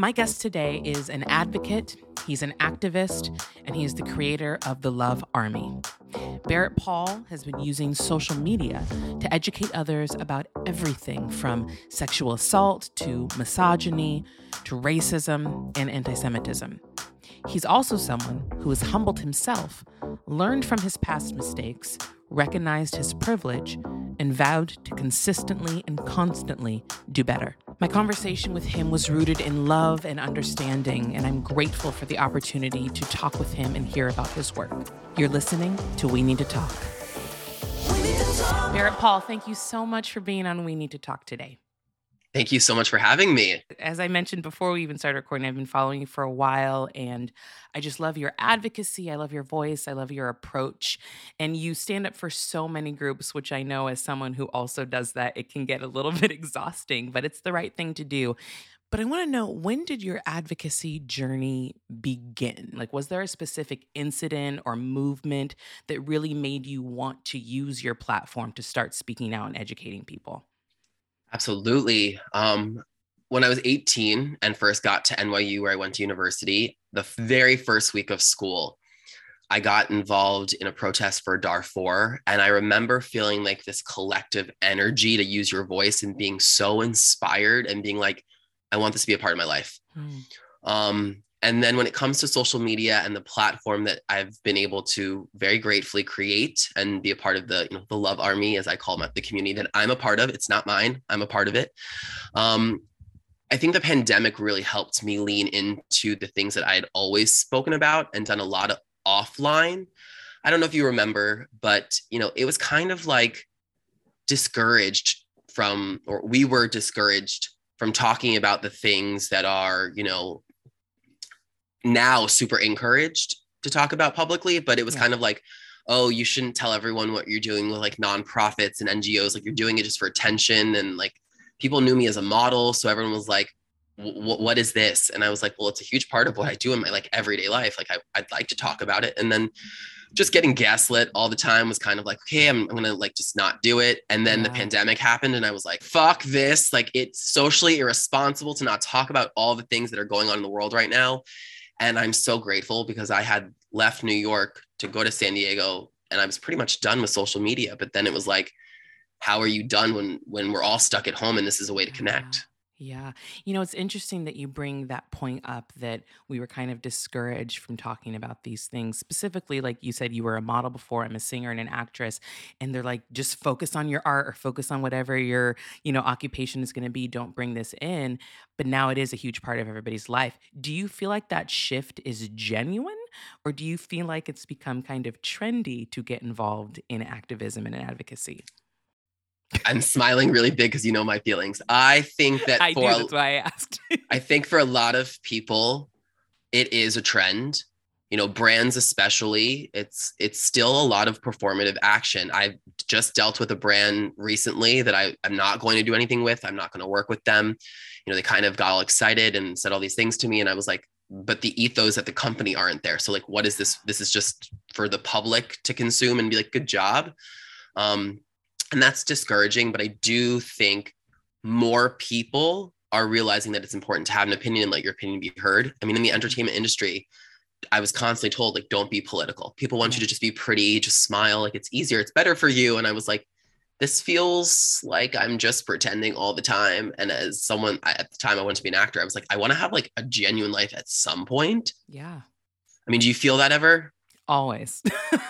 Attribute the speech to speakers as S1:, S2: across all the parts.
S1: My guest today oh. is an advocate, he's an activist, and he is the creator of the Love Army. Barrett Pall has been using social media to educate others about everything from sexual assault to misogyny to racism and anti Semitism. He's also someone who has humbled himself, learned from his past mistakes, recognized his privilege, and vowed to consistently and constantly do better. My conversation with him was rooted in love and understanding, and I'm grateful for the opportunity to talk with him and hear about his work. You're listening to We Need to Talk. Need to talk. Barrett Pall, thank you so much for being on We Need to Talk today.
S2: Thank you so much for having me.
S1: As I mentioned before we even started recording, I've been following you for a while and I just love your advocacy. I love your voice. I love your approach. And you stand up for so many groups, which I know as someone who also does that, it can get a little bit exhausting, but it's the right thing to do. But I want to know when did your advocacy journey begin? Like, was there a specific incident or movement that really made you want to use your platform to start speaking out and educating people?
S2: Absolutely. Um, when I was 18 and first got to NYU, where I went to university, the very first week of school, I got involved in a protest for Darfur. And I remember feeling like this collective energy to use your voice and being so inspired and being like, I want this to be a part of my life. Mm. Um, and then when it comes to social media and the platform that I've been able to very gratefully create and be a part of the, you know, the love army, as I call my, the community that I'm a part of, it's not mine, I'm a part of it. Um, I think the pandemic really helped me lean into the things that I had always spoken about and done a lot of offline. I don't know if you remember, but you know, it was kind of like discouraged from, or we were discouraged from talking about the things that are, you know, now super encouraged to talk about publicly, but it was yeah. kind of like, oh, you shouldn't tell everyone what you're doing with like nonprofits and NGOs. Like you're doing it just for attention. And like people knew me as a model. So everyone was like, what is this? And I was like, well, it's a huge part of what I do in my like everyday life. Like I, I'd like to talk about it. And then just getting gaslit all the time was kind of like, okay, I'm, I'm gonna like just not do it. And then yeah. the pandemic happened, and I was like, fuck this. Like it's socially irresponsible to not talk about all the things that are going on in the world right now. And I'm so grateful because I had left New York to go to San Diego and I was pretty much done with social media. But then it was like, how are you done when when we're all stuck at home and this is a way to connect?
S1: Yeah. You know, it's interesting that you bring that point up that we were kind of discouraged from talking about these things. Specifically, like you said, you were a model before, I'm a singer and an actress, and they're like, just focus on your art or focus on whatever your, you know, occupation is going to be. Don't bring this in. But now it is a huge part of everybody's life. Do you feel like that shift is genuine? Or do you feel like it's become kind of trendy to get involved in activism and advocacy?
S2: I'm smiling really big because you know my feelings. I think that
S1: I for do, that's why I asked.
S2: I think for a lot of people, it is a trend. You know, brands especially, it's it's still a lot of performative action. I've just dealt with a brand recently that I, I'm not going to do anything with. I'm not going to work with them. You know, they kind of got all excited and said all these things to me. And I was like, but the ethos at the company aren't there. So like, what is this? This is just for the public to consume and be like, good job. Um, and that's discouraging but i do think more people are realizing that it's important to have an opinion and let your opinion be heard. I mean in the entertainment industry i was constantly told like don't be political. People want you to just be pretty just smile like it's easier it's better for you. And i was like this feels like i'm just pretending all the time. And as someone at the time i wanted to be an actor i was like i want to have like a genuine life at some point.
S1: Yeah.
S2: I mean do you feel that ever?
S1: Always.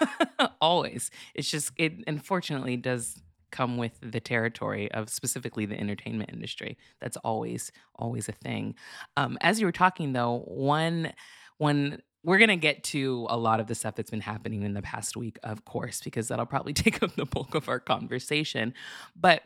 S1: Always. It's just it unfortunately does come with the territory of specifically the entertainment industry. That's always always a thing. Um, as you were talking though, one one we're going to get to a lot of the stuff that's been happening in the past week, of course, because that'll probably take up the bulk of our conversation. But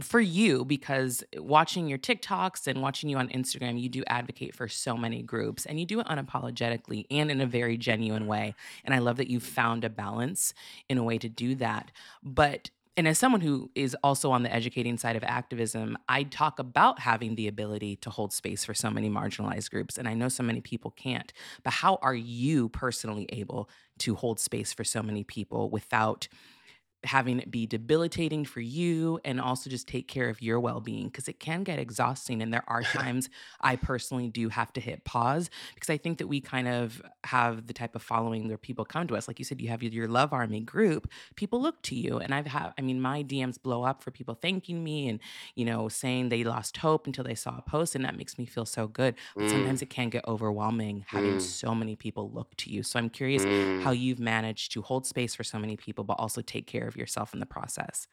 S1: for you because watching your TikToks and watching you on Instagram, you do advocate for so many groups and you do it unapologetically and in a very genuine way. And I love that you've found a balance in a way to do that. But and as someone who is also on the educating side of activism, I talk about having the ability to hold space for so many marginalized groups. And I know so many people can't. But how are you personally able to hold space for so many people without having it be debilitating for you and also just take care of your well-being because it can get exhausting and there are times I personally do have to hit pause because I think that we kind of have the type of following where people come to us like you said you have your love army group people look to you and I've had I mean my DMs blow up for people thanking me and you know saying they lost hope until they saw a post and that makes me feel so good but
S2: Mm,
S1: sometimes it can get overwhelming having
S2: mm,
S1: so many people look to you so I'm curious
S2: mm.
S1: how you've managed to hold space for so many people but also take care of yourself in the process.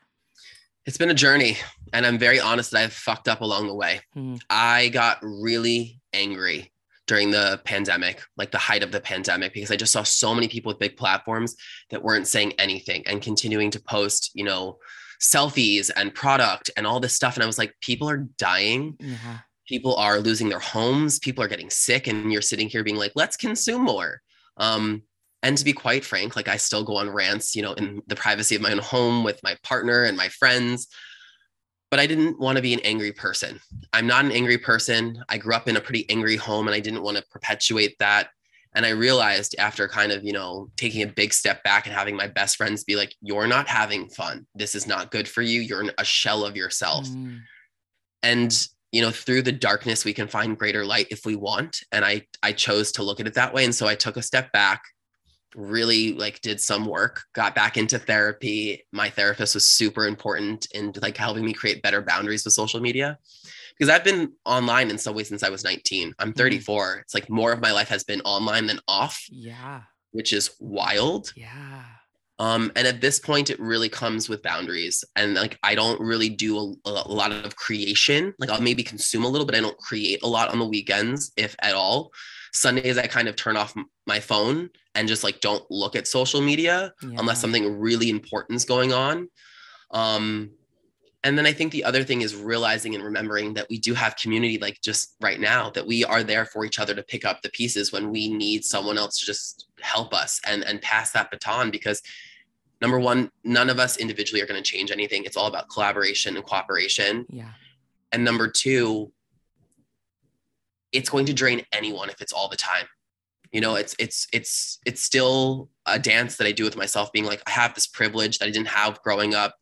S2: It's been a journey, and I'm very honest that I've fucked up along the way.
S1: Hmm.
S2: I got really angry during the pandemic, like the height of the pandemic, because I just saw so many people with big platforms that weren't saying anything and continuing to post, you know, selfies and product and all this stuff. And I was like, people are dying.
S1: Yeah.
S2: People are losing their homes. People are getting sick. And you're sitting here being like, let's consume more. Um, and to be quite frank, like I still go on rants, you know, in the privacy of my own home with my partner and my friends. But I didn't want to be an angry person. I'm not an angry person. I grew up in a pretty angry home and I didn't want to perpetuate that. And I realized after kind of, you know, taking a big step back and having my best friends be like, you're not having fun. This is not good for you. You're a shell of yourself.
S1: Mm.
S2: And, you know, through the darkness, we can find greater light if we want. And I, I chose to look at it that way. And so I took a step back, really like did some work, got back into therapy. My therapist was super important in like helping me create better boundaries with social media because I've been online in some way since I was 19. I'm 34. It's like more of my life has been online than off,
S1: Yeah.
S2: which is wild.
S1: Yeah.
S2: Um, and at this point, it really comes with boundaries. And like, I don't really do a, a lot of creation. Like, I'll maybe consume a little, but I don't create a lot on the weekends, if at all. Sundays, I kind of turn off my phone and just like don't look at social media
S1: Yeah.
S2: unless something really important is going on. Um, and then I think the other thing is realizing and remembering that we do have community, like just right now, that we are there for each other to pick up the pieces when we need someone else to just help us and and pass that baton. Because number one, none of us individually are going to change anything. It's all about collaboration and cooperation.
S1: Yeah.
S2: And number two, it's going to drain anyone if it's all the time. You know, it's it's it's it's still a dance that I do with myself, being like, I have this privilege that I didn't have growing up,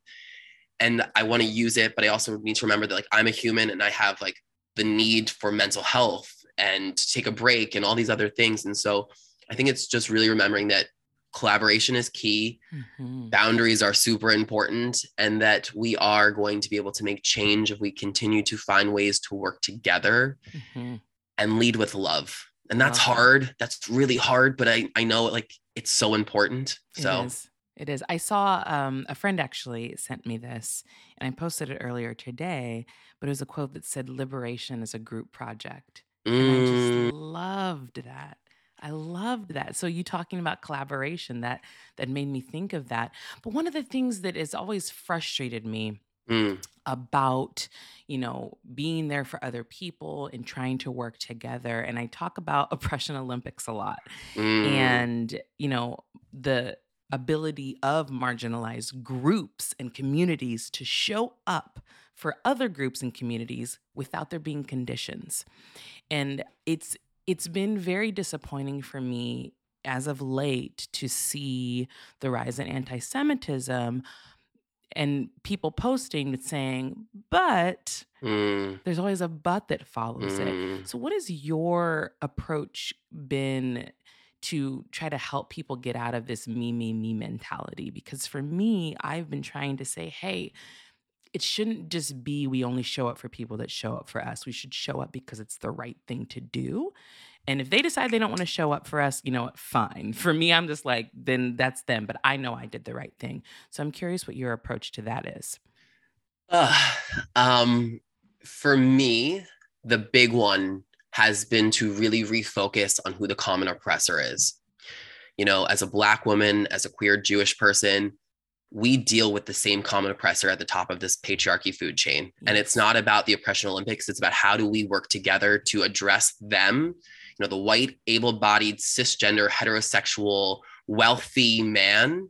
S2: and I want to use it, but I also need to remember that like I'm a human and I have like the need for mental health and to take a break and all these other things. And so I think it's just really remembering that collaboration is key
S1: Mhm.
S2: boundaries are super important and that we are going to be able to make change if we continue to find ways to work together
S1: Mhm.
S2: And lead with love and that's
S1: that.
S2: hard that's really hard but i i know like it's so important so
S1: It is. It is. I saw um, a friend actually sent me this, and I posted it earlier today. But it was a quote that said, "Liberation is a group project," and I
S2: mm,
S1: just loved that. I loved that. So you talking about collaboration that that made me think of that. But one of the things that has always frustrated me
S2: mm,
S1: about you know being there for other people and trying to work together and i talk about oppression olympics a lot
S2: mm,
S1: and you know the ability of marginalized groups and communities to show up for other groups and communities without there being conditions and it's it's been very disappointing for me as of late to see the rise in anti-semitism and people posting saying but
S2: mm,
S1: there's always a but that follows it
S2: mm.
S1: so, what has your approach been to try to help people get out of this me, me, me mentality? Because for me, I've been trying to say, hey, it shouldn't just be we only show up for people that show up for us. We should show up because it's the right thing to do. And if they decide they don't want to show up for us, you know, what, fine. For me, I'm just like, then that's them. But I know I did the right thing. So I'm curious what your approach to that is.
S2: Uh, um, for me, the big one has been to really refocus on who the common oppressor is. You know, as a Black woman, as a queer Jewish person, we deal with the same common oppressor at the top of this patriarchy food chain. And it's not about the oppression Olympics, it's about how do we work together to address them. You know, the white, able bodied, cisgender, heterosexual, wealthy man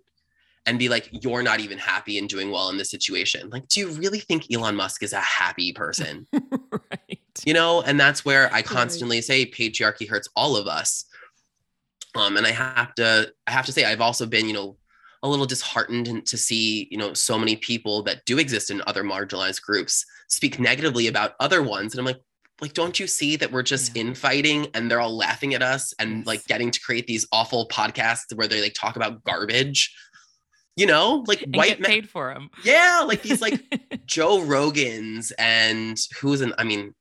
S2: and be like, you're not even happy and doing well in this situation. Like, do you really think Elon Musk is a happy person?
S1: right.
S2: you know, and that's where I constantly say patriarchy hurts all of us. Um, and I have to, I have to say, I've also been, you know, a little disheartened to see, you know, so many people that do exist in other marginalized groups speak negatively about other ones. And I'm like, like, don't you see that we're just yeah. infighting and they're all laughing at us and yes. like getting to create these awful podcasts where they like talk about garbage? You know, like
S1: and
S2: white
S1: men paid for them.
S2: Yeah, like these like Joe Rogans and who's an I mean,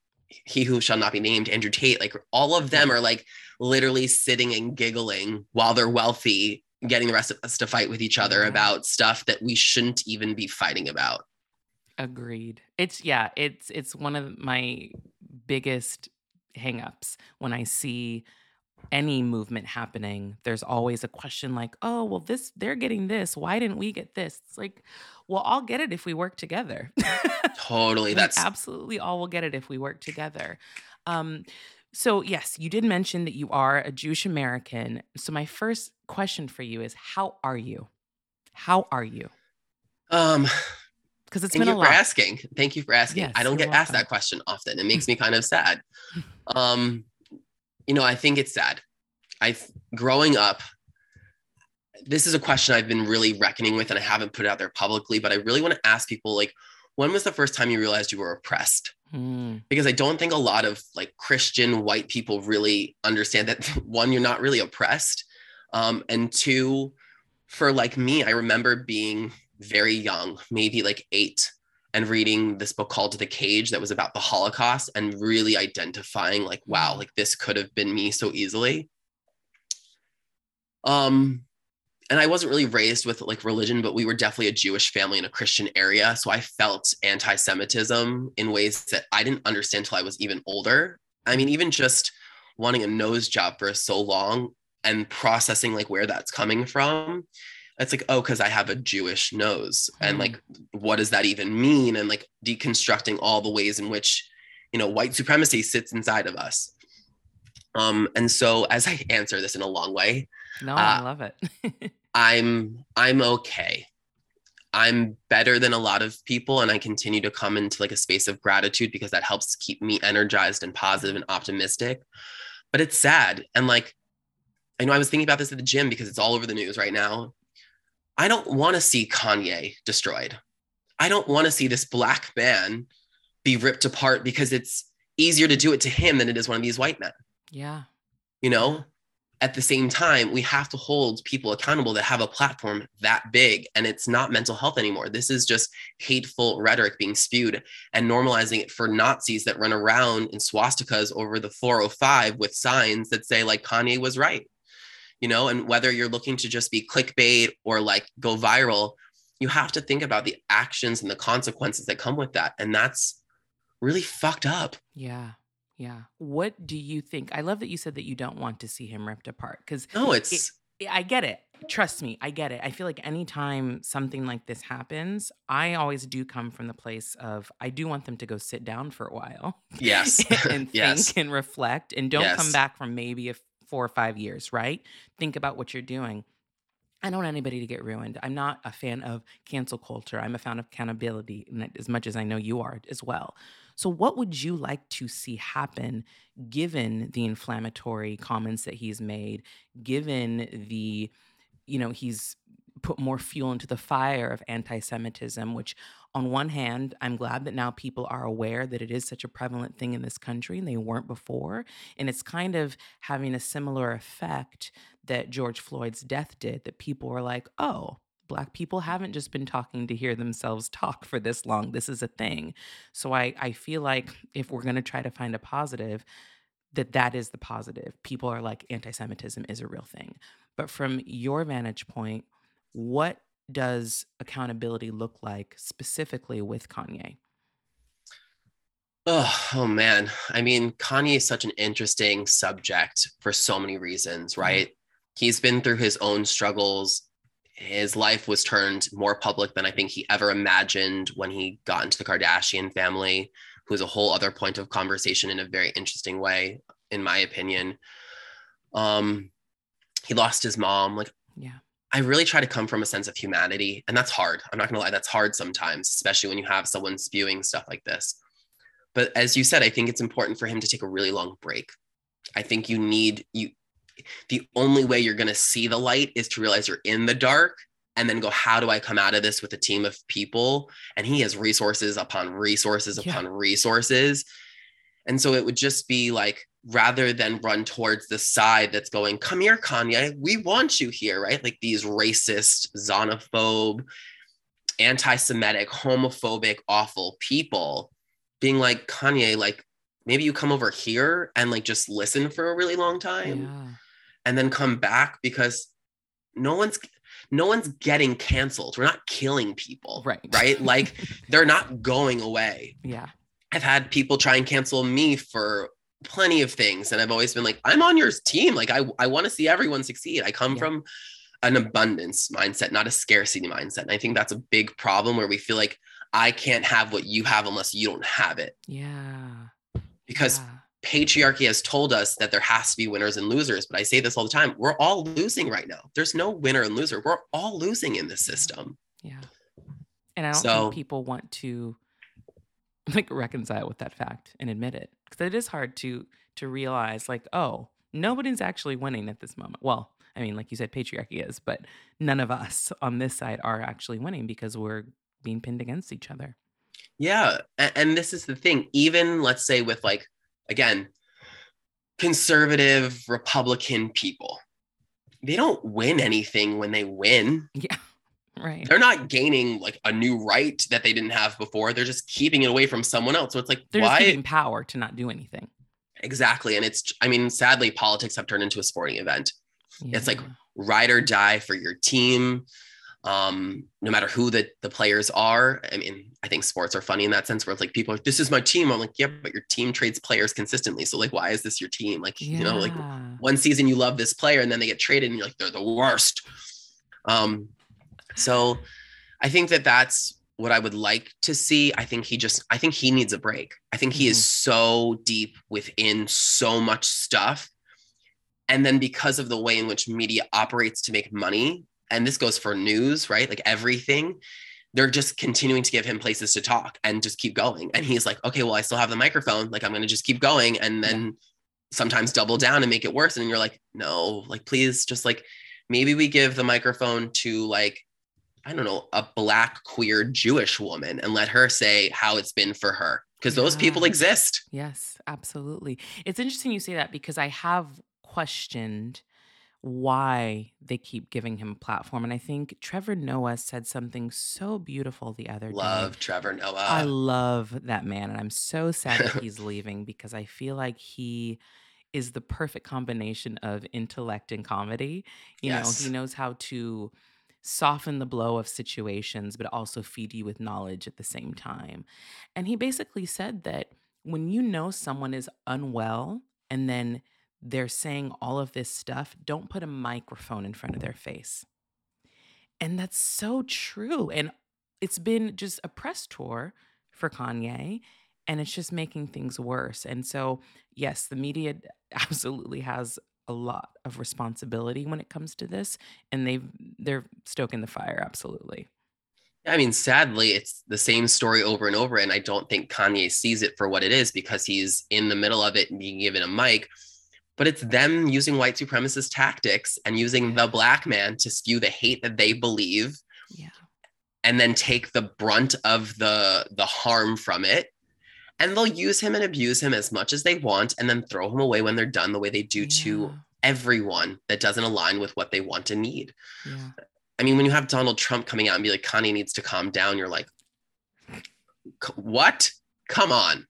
S2: he who shall not be named, Andrew Tate, like all of them are like literally sitting and giggling while they're wealthy, getting the rest of us to fight with each other yeah. about stuff that we shouldn't even be fighting about.
S1: Agreed. It's yeah, it's it's one of my biggest hangups when I see any movement happening, there's always a question like, oh, well, this, they're getting this. Why didn't we get this? It's like, well, I'll get it if we work together.
S2: totally. That's
S1: absolutely all we'll get it if we work together. Um, so, yes, you did mention that you are a Jewish American. So, my first question for you is How are you? How are you?
S2: Um,
S1: because it's
S2: Thank
S1: been
S2: you
S1: a lot.
S2: for asking. Thank you for asking.
S1: Yes,
S2: I don't get asked that question often. It makes me kind of sad. Um, you know, I think it's sad. I growing up, this is a question I've been really reckoning with, and I haven't put it out there publicly. But I really want to ask people, like, when was the first time you realized you were oppressed?
S1: Mm,
S2: Because I don't think a lot of like Christian white people really understand that one, you're not really oppressed, um, and two, for like me, I remember being very young, maybe like eight, and reading this book called The Cage that was about the Holocaust and really identifying like, wow, like this could have been me so easily. Um, and I wasn't really raised with like religion, but we were definitely a Jewish family in a Christian area. So I felt anti Semitism in ways that I didn't understand until I was even older. I mean, even just wanting a nose job for so long and processing like where that's coming from it's like oh because i have a jewish nose. And like what does that even mean? And like deconstructing all the ways in which you know white supremacy sits inside of us. Um and so as i answer this in a long way
S1: no,
S2: Uh,
S1: I love it.
S2: i'm i'm okay. I'm better than a lot of people and i continue to come into like a space of gratitude because that helps keep me energized and positive and optimistic. But it's sad. And like i know i was thinking about this at the gym because it's all over the news right now i don't want to see kanye destroyed. I don't want to see this black man be ripped apart because it's easier to do it to him than it is one of these white men.
S1: Yeah.
S2: you know? At the same time we have to hold people accountable that have a platform that big and it's not mental health anymore. This is just hateful rhetoric being spewed and normalizing it for nazis that run around in swastikas over the 405 with signs that say like kanye was right you know and whether you're looking to just be clickbait or like go viral you have to think about the actions and the consequences that come with that and that's really fucked up
S1: Yeah. Yeah. What do you think? I love that you said that you don't want to see him ripped apart because
S2: no it's
S1: I get it. Trust me, I get it. I feel like anytime something like this happens, I always do come from the place of I do want them to go sit down for a while
S2: yes
S1: and
S2: yes
S1: think and reflect and don't come back from maybe a four or five years, right? Think about what you're doing. I don't want anybody to get ruined. I'm not a fan of cancel culture. I'm a fan of accountability, as much as I know you are as well. So, what would you like to see happen given the inflammatory comments that he's made, given the, you know, he's put more fuel into the fire of anti Semitism, which, on one hand, I'm glad that now people are aware that it is such a prevalent thing in this country and they weren't before. And it's kind of having a similar effect that George Floyd's death did, that people were like, oh, Black people haven't just been talking to hear themselves talk for this long. This is a thing. So I, I feel like if we're going to try to find a positive, that that is the positive. People are like anti-Semitism is a real thing. But from your vantage point, what does accountability look like specifically with Kanye?
S2: Oh, oh man. I mean, Kanye is such an interesting subject for so many reasons, right? He's been through his own struggles. His life was turned more public than I think he ever imagined when he got into the Kardashian family, who's a whole other point of conversation in a very interesting way, in my opinion. Um, he lost his mom. Like,
S1: Yeah.
S2: I really try to come from a sense of humanity, and that's hard. I'm not gonna lie, that's hard sometimes, especially when you have someone spewing stuff like this. But as you said, I think it's important for him to take a really long break. I think you need you. The only way you're gonna see the light is to realize you're in the dark, and then go, how do I come out of this with a team of people? And he has resources upon resources
S1: Yeah.
S2: upon resources. And so it would just be like, rather than run towards the side that's going, come here, Kanye, we want you here, right? Like these racist, xenophobe, anti Semitic, homophobic, awful people being like, Kanye, like maybe you come over here and like just listen for a really long time
S1: Yeah.
S2: and then come back because no one's no one's getting canceled. We're not killing people.
S1: Right.
S2: Right. Like they're not going away.
S1: Yeah.
S2: I've had people try and cancel me for plenty of things. And I've always been like, I'm on your team. Like I, I want to see everyone succeed. I come
S1: Yeah.
S2: from an abundance mindset, not a scarcity mindset. And I think that's a big problem where we feel like I can't have what you have unless you don't have it.
S1: Yeah.
S2: Because
S1: yeah.
S2: patriarchy has told us that there has to be winners and losers. But I say this all the time. We're all losing right now. There's no winner and loser. We're all losing in this system.
S1: Yeah. And I don't
S2: So-
S1: think people want to like reconcile with that fact and admit it because it is hard to to realize like oh nobody's actually winning at this moment. Well, I mean like you said patriarchy is, but none of us on this side are actually winning because we're being pinned against each other.
S2: Yeah. And, and this is the thing. Even let's say with like, again, conservative Republican people, they don't win anything when they win.
S1: Yeah. Right.
S2: They're not gaining like a new right that they didn't have before. They're just keeping it away from someone else. So it's like,
S1: They're just
S2: why?
S1: giving power to not do anything.
S2: exactly. And it's, I mean, sadly, politics have turned into a sporting event. It's like ride or die for your team. Um, no matter who the, the players are. I mean, I think sports are funny in that sense where it's like people are this is my team. I'm like, yeah, but your team trades players consistently. So like, why is this your team? Like, you know, like one season you love this player and then they get traded and you're like, they're the worst. Um, so I think that that's what I would like to see. I think he just, I think he needs a break. I think he is mm-hmm. so deep within so much stuff. And then because of the way in which media operates to make money, and this goes for news, right? Like everything, they're just continuing to give him places to talk and just keep going. And he's like, okay, well, I still have the microphone. Like I'm going to just keep going. And then sometimes double down and make it worse. And you're like, no, like, please just like, maybe we give the microphone to like, I don't know, a black queer Jewish woman and let her say how it's been for her. Because those people exist.
S1: Yes, absolutely. It's interesting you say that because I have questioned why they keep giving him a platform. And I think Trevor Noah said something so beautiful the other day.
S2: Love Trevor Noah.
S1: I love that man. And I'm so sad that he's leaving because I feel like he is the perfect combination of intellect and comedy. You
S2: Yes.
S1: know, he knows how to soften the blow of situations, but also feed you with knowledge at the same time. And he basically said that when you know someone is unwell and then they're saying all of this stuff, don't put a microphone in front of their face. And that's so true. And it's been just a press tour for Kanye, and it's just making things worse. And so, yes, the media absolutely has a lot of responsibility when it comes to this, and they've they're stoking the fire. Absolutely.
S2: I mean, sadly, it's the same story over and over. And I don't think Kanye sees it for what it is because he's in the middle of it and being given a mic. But it's them using white supremacist tactics and using the black man to spew the hate that they believe
S1: Yeah.
S2: and then take the brunt of the the harm from it. And they'll use him and abuse him as much as they want and then throw him away when they're done the way they do to everyone that doesn't align with what they want and need.
S1: Yeah. yeah.
S2: I mean, when you have Donald Trump coming out and be like, Kanye needs to calm down, you're like, what? Come on.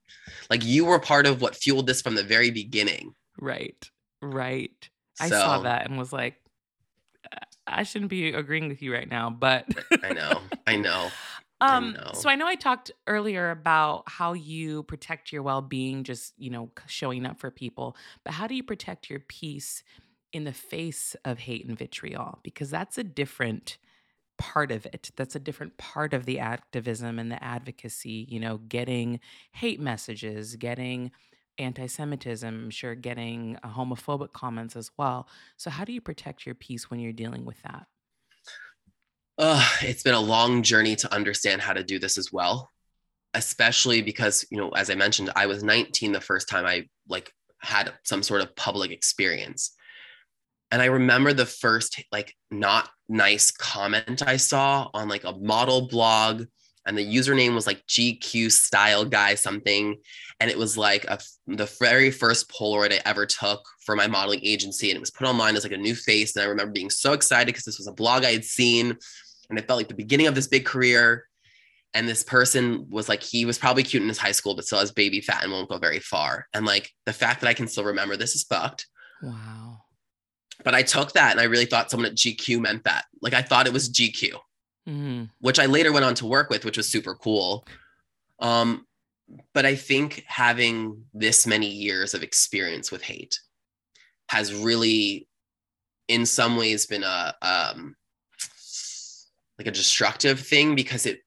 S2: Like, you were part of what fueled this from the very beginning.
S1: Right. Right. I saw that and was like, "Uh, I shouldn't be agreeing with you right now, but
S2: I know. I know. I
S1: Um,
S2: know.
S1: so I know I talked earlier about how you protect your well-being, just you know, showing up for people. But how do you protect your peace in the face of hate and vitriol? Because that's a different part of it. That's a different part of the activism and the advocacy. You know, getting hate messages, getting anti-Semitism, I'm sure getting uh, homophobic comments as well. So how do you protect your peace when you're dealing with that?
S2: Ugh, it's been a long journey to understand how to do this as well, especially because, you know, as I mentioned, I was 19 the first time I like had some sort of public experience. And I remember the first like not nice comment I saw on like a model blog and the username was like GQ style guy something. And it was like a, the very first Polaroid I ever took for my modeling agency. And it was put online as like a new face. And I remember being so excited because this was a blog I had seen and it felt like the beginning of this big career and this person was like he was probably cute in his high school but still has baby fat and won't go very far and like the fact that I can still remember this is fucked
S1: Wow.
S2: but I took that and I really thought someone at GQ meant that like I thought it was GQ
S1: Mhm.
S2: which I later went on to work with, which was super cool. Um, but I think having this many years of experience with hate has really, in some ways, been a um, like a destructive thing because it,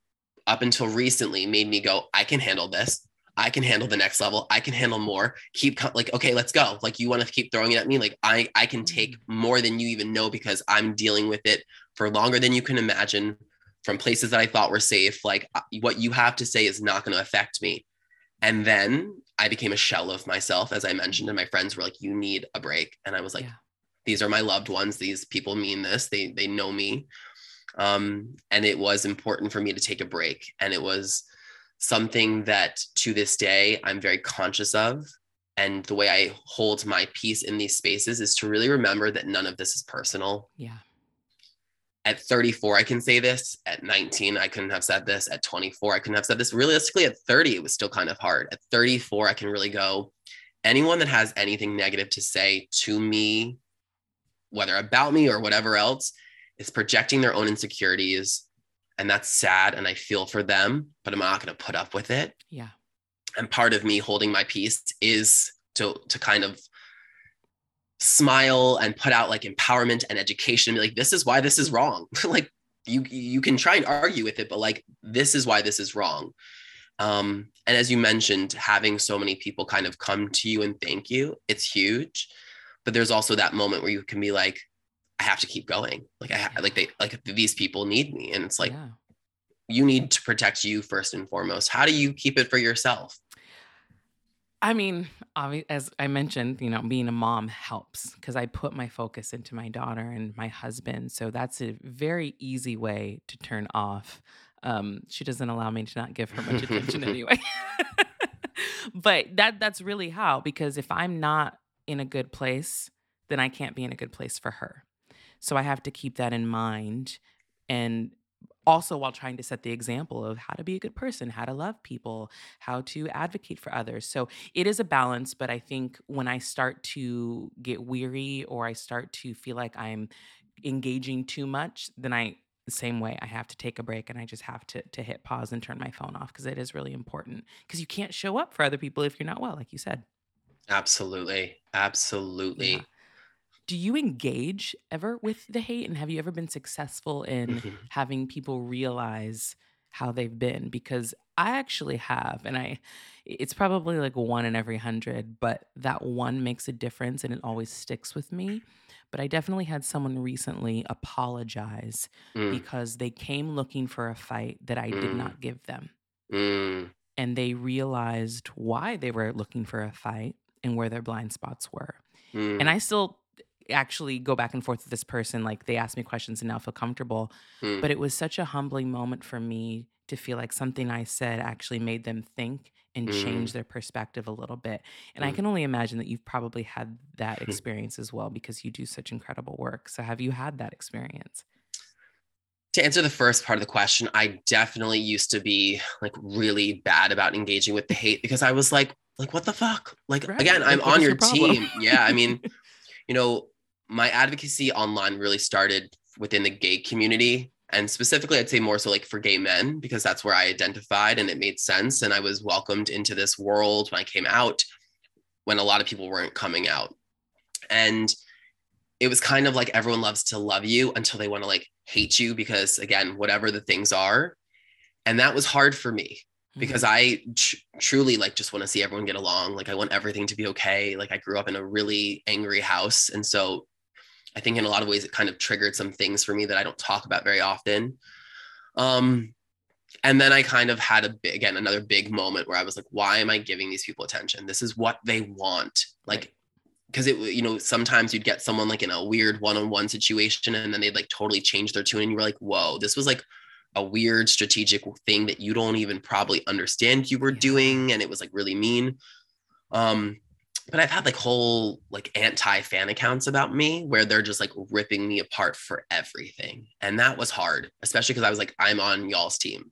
S2: up until recently, made me go, I can handle this. I can handle the next level. I can handle more. Keep co- like, okay, let's go. Like, you want to keep throwing it at me? Like, I I can take more than you even know because I'm dealing with it for longer than you can imagine from places that I thought were safe. Like uh, what you have to say is not going to affect me. And then I became a shell of myself, as I mentioned, and my friends were like, "You need a break," and I was like,
S1: Yeah.
S2: "These are my loved ones. These people mean this. They they know me." Um, and it was important for me to take a break, and it was something that to this day I'm very conscious of. And the way I hold my peace in these spaces is to really remember that none of this is personal.
S1: Yeah.
S2: at 34 i can say this. At 19 i couldn't have said this. At 24 i couldn't have said this. Realistically at 30 it was still kind of hard. At 34 i can really go. Anyone that has anything negative to say to me whether about me or whatever else is projecting their own insecurities and that's sad and i feel for them but i'm not going to put up with it.
S1: Yeah.
S2: and part of me holding my peace is to to kind of smile and put out like empowerment and education and be like this is why this is wrong. Like you you can try and argue with it but like this is why this is wrong. Um and as you mentioned having so many people kind of come to you and thank you it's huge. But there's also that moment where you can be like i have to keep going like i ha- like they like these people need me and it's like
S1: yeah.
S2: you need to protect you first and foremost how do you keep it for yourself
S1: I mean, obvi- as I mentioned, you know, being a mom helps because I put my focus into my daughter and my husband. So that's a very easy way to turn off. Um, she doesn't allow me to not give her much attention anyway. but that that's really how because if I'm not in a good place, then I can't be in a good place for her. So I have to keep that in mind and also while trying to set the example of how to be a good person, how to love people, how to advocate for others. So it is a balance, but I think when I start to get weary or I start to feel like I'm engaging too much, then I the same way I have to take a break and I just have to to hit pause and turn my phone off because it is really important because you can't show up for other people if you're not well, like you said.
S2: absolutely absolutely
S1: Yeah. Do you engage ever with the hate? And have you ever been successful in
S2: Mhm.
S1: having people realize how they've been? Because I actually have and I it's probably like one in every 100 but that one makes a difference and it always sticks with me. But I definitely had someone recently apologize
S2: Mm,
S1: because they came looking for a fight that I did
S2: Mm.
S1: not give them.
S2: Mm,
S1: and they realized why they were looking for a fight and where their blind spots were.
S2: Mm,
S1: and I still actually go back and forth with this person like they ask me questions and now feel comfortable
S2: mm,
S1: but it was such a humbling moment for me to feel like something I said actually made them think and change
S2: Mm.
S1: their perspective a little bit. And I
S2: Mm.
S1: can only imagine that you've probably had that experience as well because you do such incredible work. So have you had that experience?
S2: to answer the first part of the question, I definitely used to be like really bad about engaging with the hate because I was like, like what the fuck? Like
S1: Right.
S2: again, I'm
S1: Like,
S2: on your
S1: your
S2: team. Yeah, I mean, you know, my advocacy online really started within the gay community and specifically I'd say more so like for gay men because that's where I identified and it made sense and I was welcomed into this world when I came out when a lot of people weren't coming out. And it was kind of like everyone loves to love you until they want to like hate you because again whatever the things are and that was hard for me mm-hmm. because I tr- truly like just want to see everyone get along. Like I want everything to be okay. Like I grew up in a really angry house, and so I think in a lot of ways it kind of triggered some things for me that I don't talk about very often. Um, and then I kind of had a big, again another big moment where I was like, why am I giving these people attention? This is what they want. Like, because it you know sometimes you'd get someone like in a weird one-on-one situation and then they'd like totally change their tune and you were like whoa this was like a weird strategic thing that you don't even probably understand you were doing and it was like really mean um but i've had like whole like anti fan accounts about me where they're just like ripping me apart for everything and that was hard especially because i was like i'm on y'all's team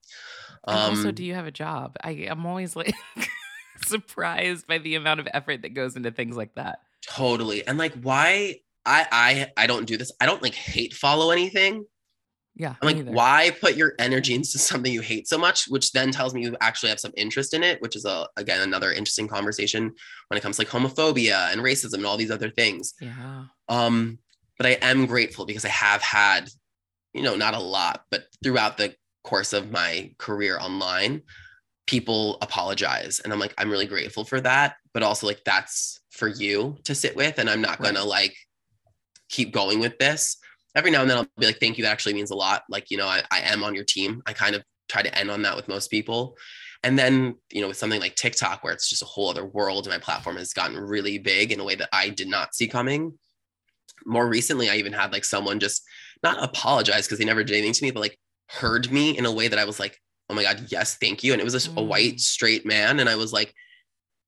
S1: um, also do you have a job i i'm always like surprised by the amount of effort that goes into things like that
S2: Totally. And like why I I I don't do this. I don't like hate follow anything.
S1: Yeah.
S2: I'm like, either. why put your energy into something you hate so much, which then tells me you actually have some interest in it, which is a again another interesting conversation when it comes to like homophobia and racism and all these other things.
S1: Yeah.
S2: Um, but I am grateful because I have had, you know, not a lot, but throughout the course of my career online, people apologize. And I'm like, I'm really grateful for that. But also like that's for you to sit with and i'm not right. gonna like keep going with this every now and then i'll be like thank you that actually means a lot. Like you know I, I am on your team. I kind of try to end on that with most people. And then you know with something like tiktok where it's just a whole other world and my platform has gotten really big in a way that i did not see coming. More recently i even had like someone just not apologize because they never did anything to me but like heard me in a way that i was like oh my god yes thank you. And it was a, mm. a white straight man. And i was like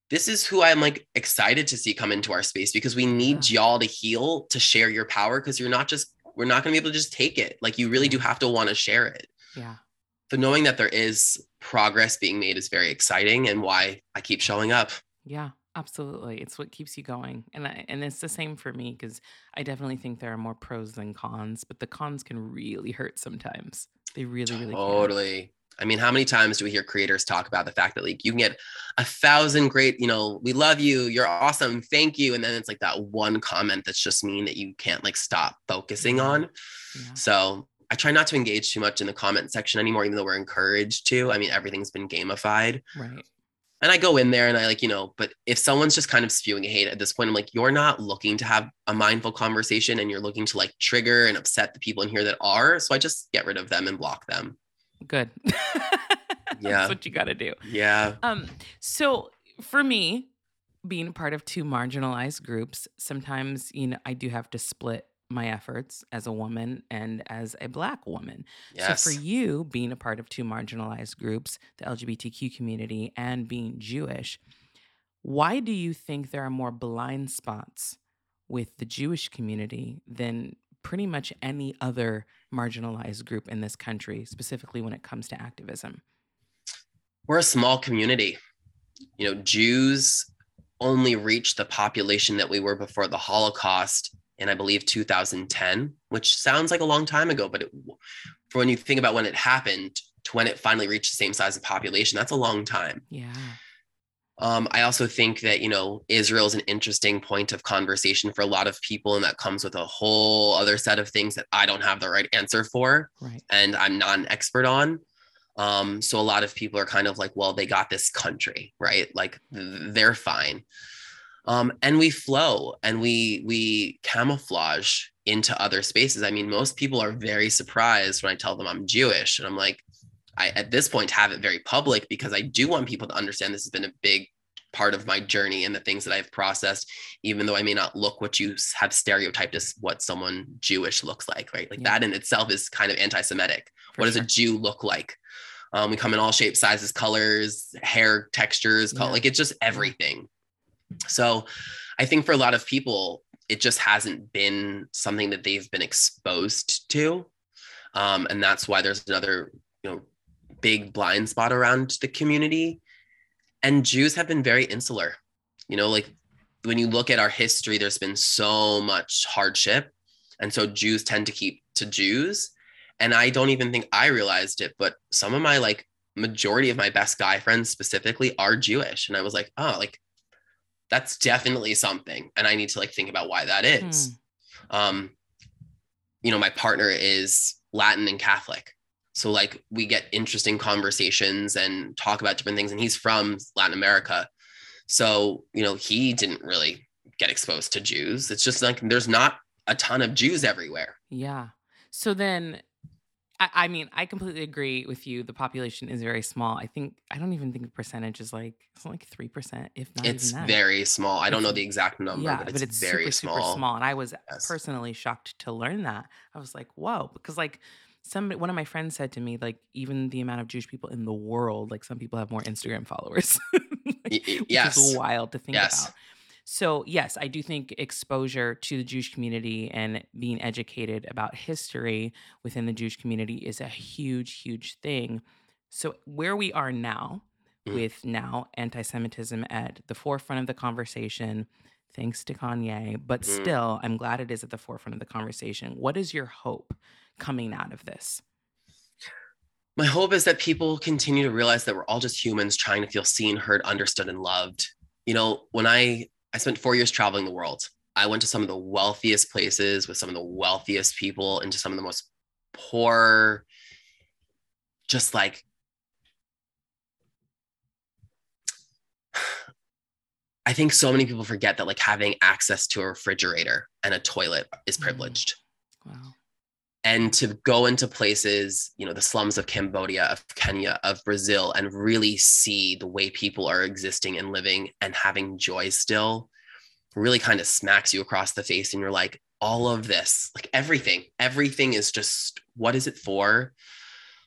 S2: this is who I'm like excited to see come into our space because we need yeah. y'all to heal to share your power because you're not just we're not going to be able to just take it. Like you really do have to want to share it.
S1: Yeah.
S2: So knowing that there is progress being made is very exciting and why I keep showing up.
S1: Yeah, absolutely. It's what keeps you going. And I, and it's the same for me cuz I definitely think there are more pros than cons, but the cons can really hurt sometimes. They really really
S2: Totally. Can. I mean, how many times do we hear creators talk about the fact that like you can get a thousand great, you know, we love you, you're awesome, thank you, and then it's like that one comment that's just mean that you can't like stop focusing on. Yeah. So I try not to engage too much in the comment section anymore, even though we're encouraged to. I mean, everything's been gamified.
S1: Right.
S2: And I go in there and I like, you know, but if someone's just kind of spewing hate at this point, I'm like, you're not looking to have a mindful conversation and you're looking to like trigger and upset the people in here that are. So I just get rid of them and block them.
S1: Good.
S2: yeah.
S1: That's what you got to do.
S2: Yeah.
S1: Um so for me being a part of two marginalized groups, sometimes you know I do have to split my efforts as a woman and as a black woman. Yes. So for you being a part of two marginalized groups, the LGBTQ community and being Jewish, why do you think there are more blind spots with the Jewish community than pretty much any other marginalized group in this country, specifically when it comes to activism?
S2: We're a small community. You know, Jews only reached the population that we were before the Holocaust in, I believe, 2010, which sounds like a long time ago, but it, for when you think about when it happened to when it finally reached the same size of population, that's a long time.
S1: Yeah.
S2: Um, I also think that, you know, Israel is an interesting point of conversation for a lot of people, and that comes with a whole other set of things that I don't have the right answer for.
S1: Right.
S2: And I'm not an expert on. Um, so a lot of people are kind of like, well, they got this country, right? Like they're fine. Um, and we flow and we we camouflage into other spaces. I mean, most people are very surprised when I tell them I'm Jewish, and I'm like, I at this point have it very public because I do want people to understand this has been a big part of my journey and the things that I've processed, even though I may not look what you have stereotyped as what someone Jewish looks like, right? Like yeah. that in itself is kind of anti-Semitic. What sure. does a Jew look like? Um, we come in all shapes, sizes, colors, hair textures, yeah. like it's just everything. So I think for a lot of people, it just hasn't been something that they've been exposed to. Um, and that's why there's another, you know, big blind spot around the community. And Jews have been very insular. You know, like when you look at our history, there's been so much hardship. And so Jews tend to keep to Jews. And I don't even think I realized it, but some of my like majority of my best guy friends specifically are Jewish. And I was like, oh, like that's definitely something. And I need to like think about why that is. Hmm. Um, you know, my partner is Latin and Catholic. So like we get interesting conversations and talk about different things. And he's from Latin America. So, you know, he didn't really get exposed to Jews. It's just like there's not a ton of Jews everywhere.
S1: Yeah. So then I, I mean, I completely agree with you. The population is very small. I think I don't even think the percentage is like it's like three percent, if not
S2: It's very small. I don't know the exact number,
S1: yeah,
S2: but
S1: but
S2: it's,
S1: it's
S2: very
S1: super super
S2: small.
S1: small. And I was
S2: Yes.
S1: personally shocked to learn that. I was like, whoa, because like somebody, one of my friends said to me, like even the amount of Jewish people in the world, like some people have more Instagram followers,
S2: Y- y-
S1: which
S2: yes.
S1: is wild to think
S2: Yes.
S1: about. So, yes, I do think exposure to the Jewish community and being educated about history within the Jewish community is a huge, huge thing. So, where we are now,
S2: Mhm.
S1: with now anti Semitism at the forefront of the conversation, thanks to Kanye, but
S2: Mm.
S1: still, I'm glad it is at the forefront of the conversation. What is your hope coming out of this?
S2: My hope is that people continue to realize that we're all just humans trying to feel seen, heard, understood, and loved. You know, when I I spent four years traveling the world, I went to some of the wealthiest places with some of the wealthiest people, into some of the most poor, just like I think so many people forget that like having access to a refrigerator and a toilet is
S1: Mm.
S2: privileged
S1: Wow.
S2: And to go into places, you know, the slums of Cambodia, of Kenya, of Brazil, and really see the way people are existing and living and having joy still really kind of smacks you across the face. And you're like, all of this, like everything, everything is just what is it for?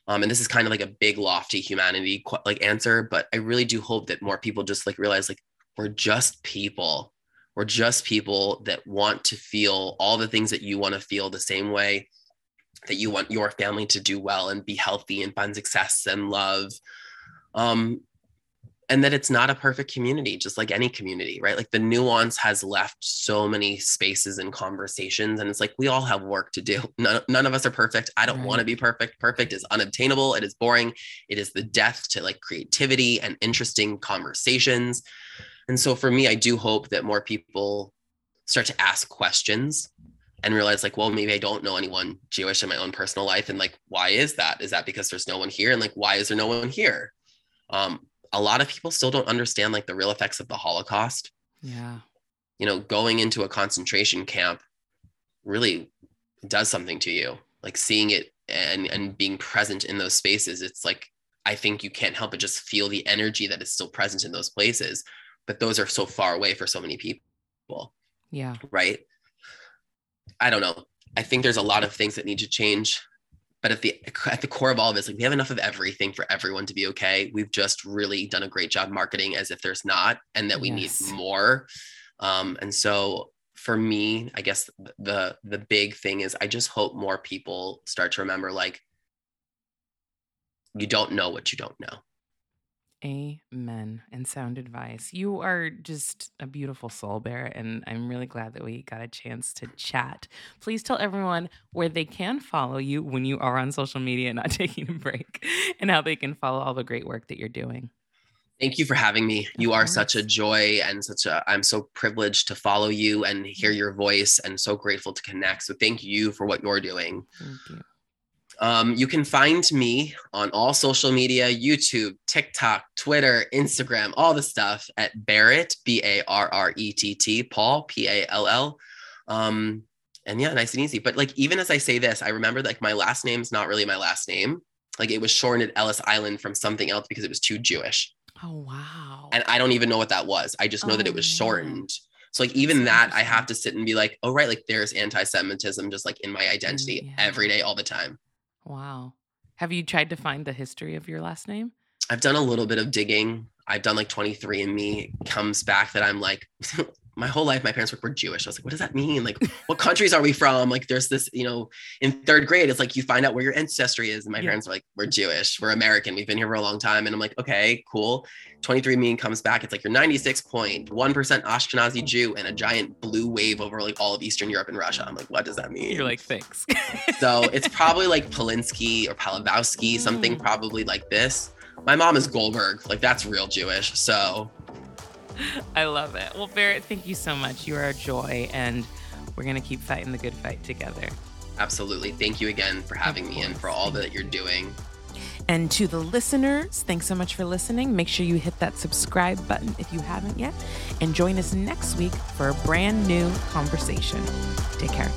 S2: Um, and this is kind of like a big, lofty humanity like answer, but I really do hope that more people just like realize like we're just people. We're just people that want to feel all the things that you want to feel the same way that you want your family to do well and be healthy and find success and love um and that it's not a perfect community just like any community right? Like the nuance has left so many spaces and conversations and it's like we all have work to do. None, none of us are perfect. I don't
S1: Right.
S2: want to be perfect. Perfect is unobtainable. It is boring. It is the death to like creativity and interesting conversations. And so for me i do hope that more people start to ask questions and realize like well maybe i don't know anyone jewish in my own personal life and like why is that is that because there's no one here and like why is there no one here um a lot of people still don't understand like the real effects of the holocaust
S1: Yeah.
S2: you know going into a concentration camp really does something to you like seeing it and and being present in those spaces it's like i think you can't help but just feel the energy that is still present in those places but those are so far away for so many people
S1: Yeah.
S2: right? I don't know. I think there's a lot of things that need to change, but at the at the core of all of this, like we have enough of everything for everyone to be okay. We've just really done a great job marketing as if there's not, and that we
S1: Yes.
S2: need more. Um, and so for me, I guess the the big thing is I just hope more people start to remember like you don't know what you don't know.
S1: Amen. And sound advice. You are just a beautiful soul, Bear, and I'm really glad that we got a chance to chat. Please tell everyone where they can follow you when you are on social media, not taking a break, and how they can follow all the great work that you're doing.
S2: Thank you for having me. You are such a joy and such a I'm so privileged to follow you and hear mm. your voice and so grateful to connect. So thank you for what you're doing.
S1: Thank you.
S2: Um, you can find me on all social media, YouTube, TikTok, Twitter, Instagram, all the stuff at Barrett, B-A-R-R-E-T-T, Pall, P-A-L-L. Um, and yeah, nice and easy. But like even as I say this, I remember like my last name's not really my last name. Like it was shortened Ellis Island from something else because it was too Jewish
S1: Oh, wow.
S2: and I don't even know what that was. I just know that
S1: Oh,
S2: it was
S1: man.
S2: shortened. So like even that, I have to sit and be like, oh right, like there's anti-Semitism just like in my identity
S1: yeah.
S2: every day, all the time.
S1: Wow. Have you tried to find the history of your last name?
S2: I've done a little bit of digging. I've done like 23 and me comes back that I'm like, my whole life, my parents were, were Jewish. I was like, what does that mean? Like, what countries are we from? Like, there's this, you know, in third grade, it's like you find out where your ancestry is. And my
S1: Yeah.
S2: parents are like, we're Jewish, we're American, we've been here for a long time. And I'm like, okay, cool. 23 me comes back. It's like you're 96.1% Ashkenazi Jew and a giant blue wave over like all of Eastern Europe and Russia. I'm like, what does that mean?
S1: You're like, thanks.
S2: so it's probably like Polinsky or Palabowski, something
S1: Mm.
S2: probably like this. My mom is Goldberg, like that's real Jewish. So
S1: I love it. Well, Barrett, thank you so much. You are a joy, and we're going to keep fighting the good fight together.
S2: Absolutely. Thank you again for having me and for all that you're doing.
S1: And to the listeners, thanks so much for listening. Make sure you hit that subscribe button if you haven't yet, and join us next week for a brand new conversation. Take care.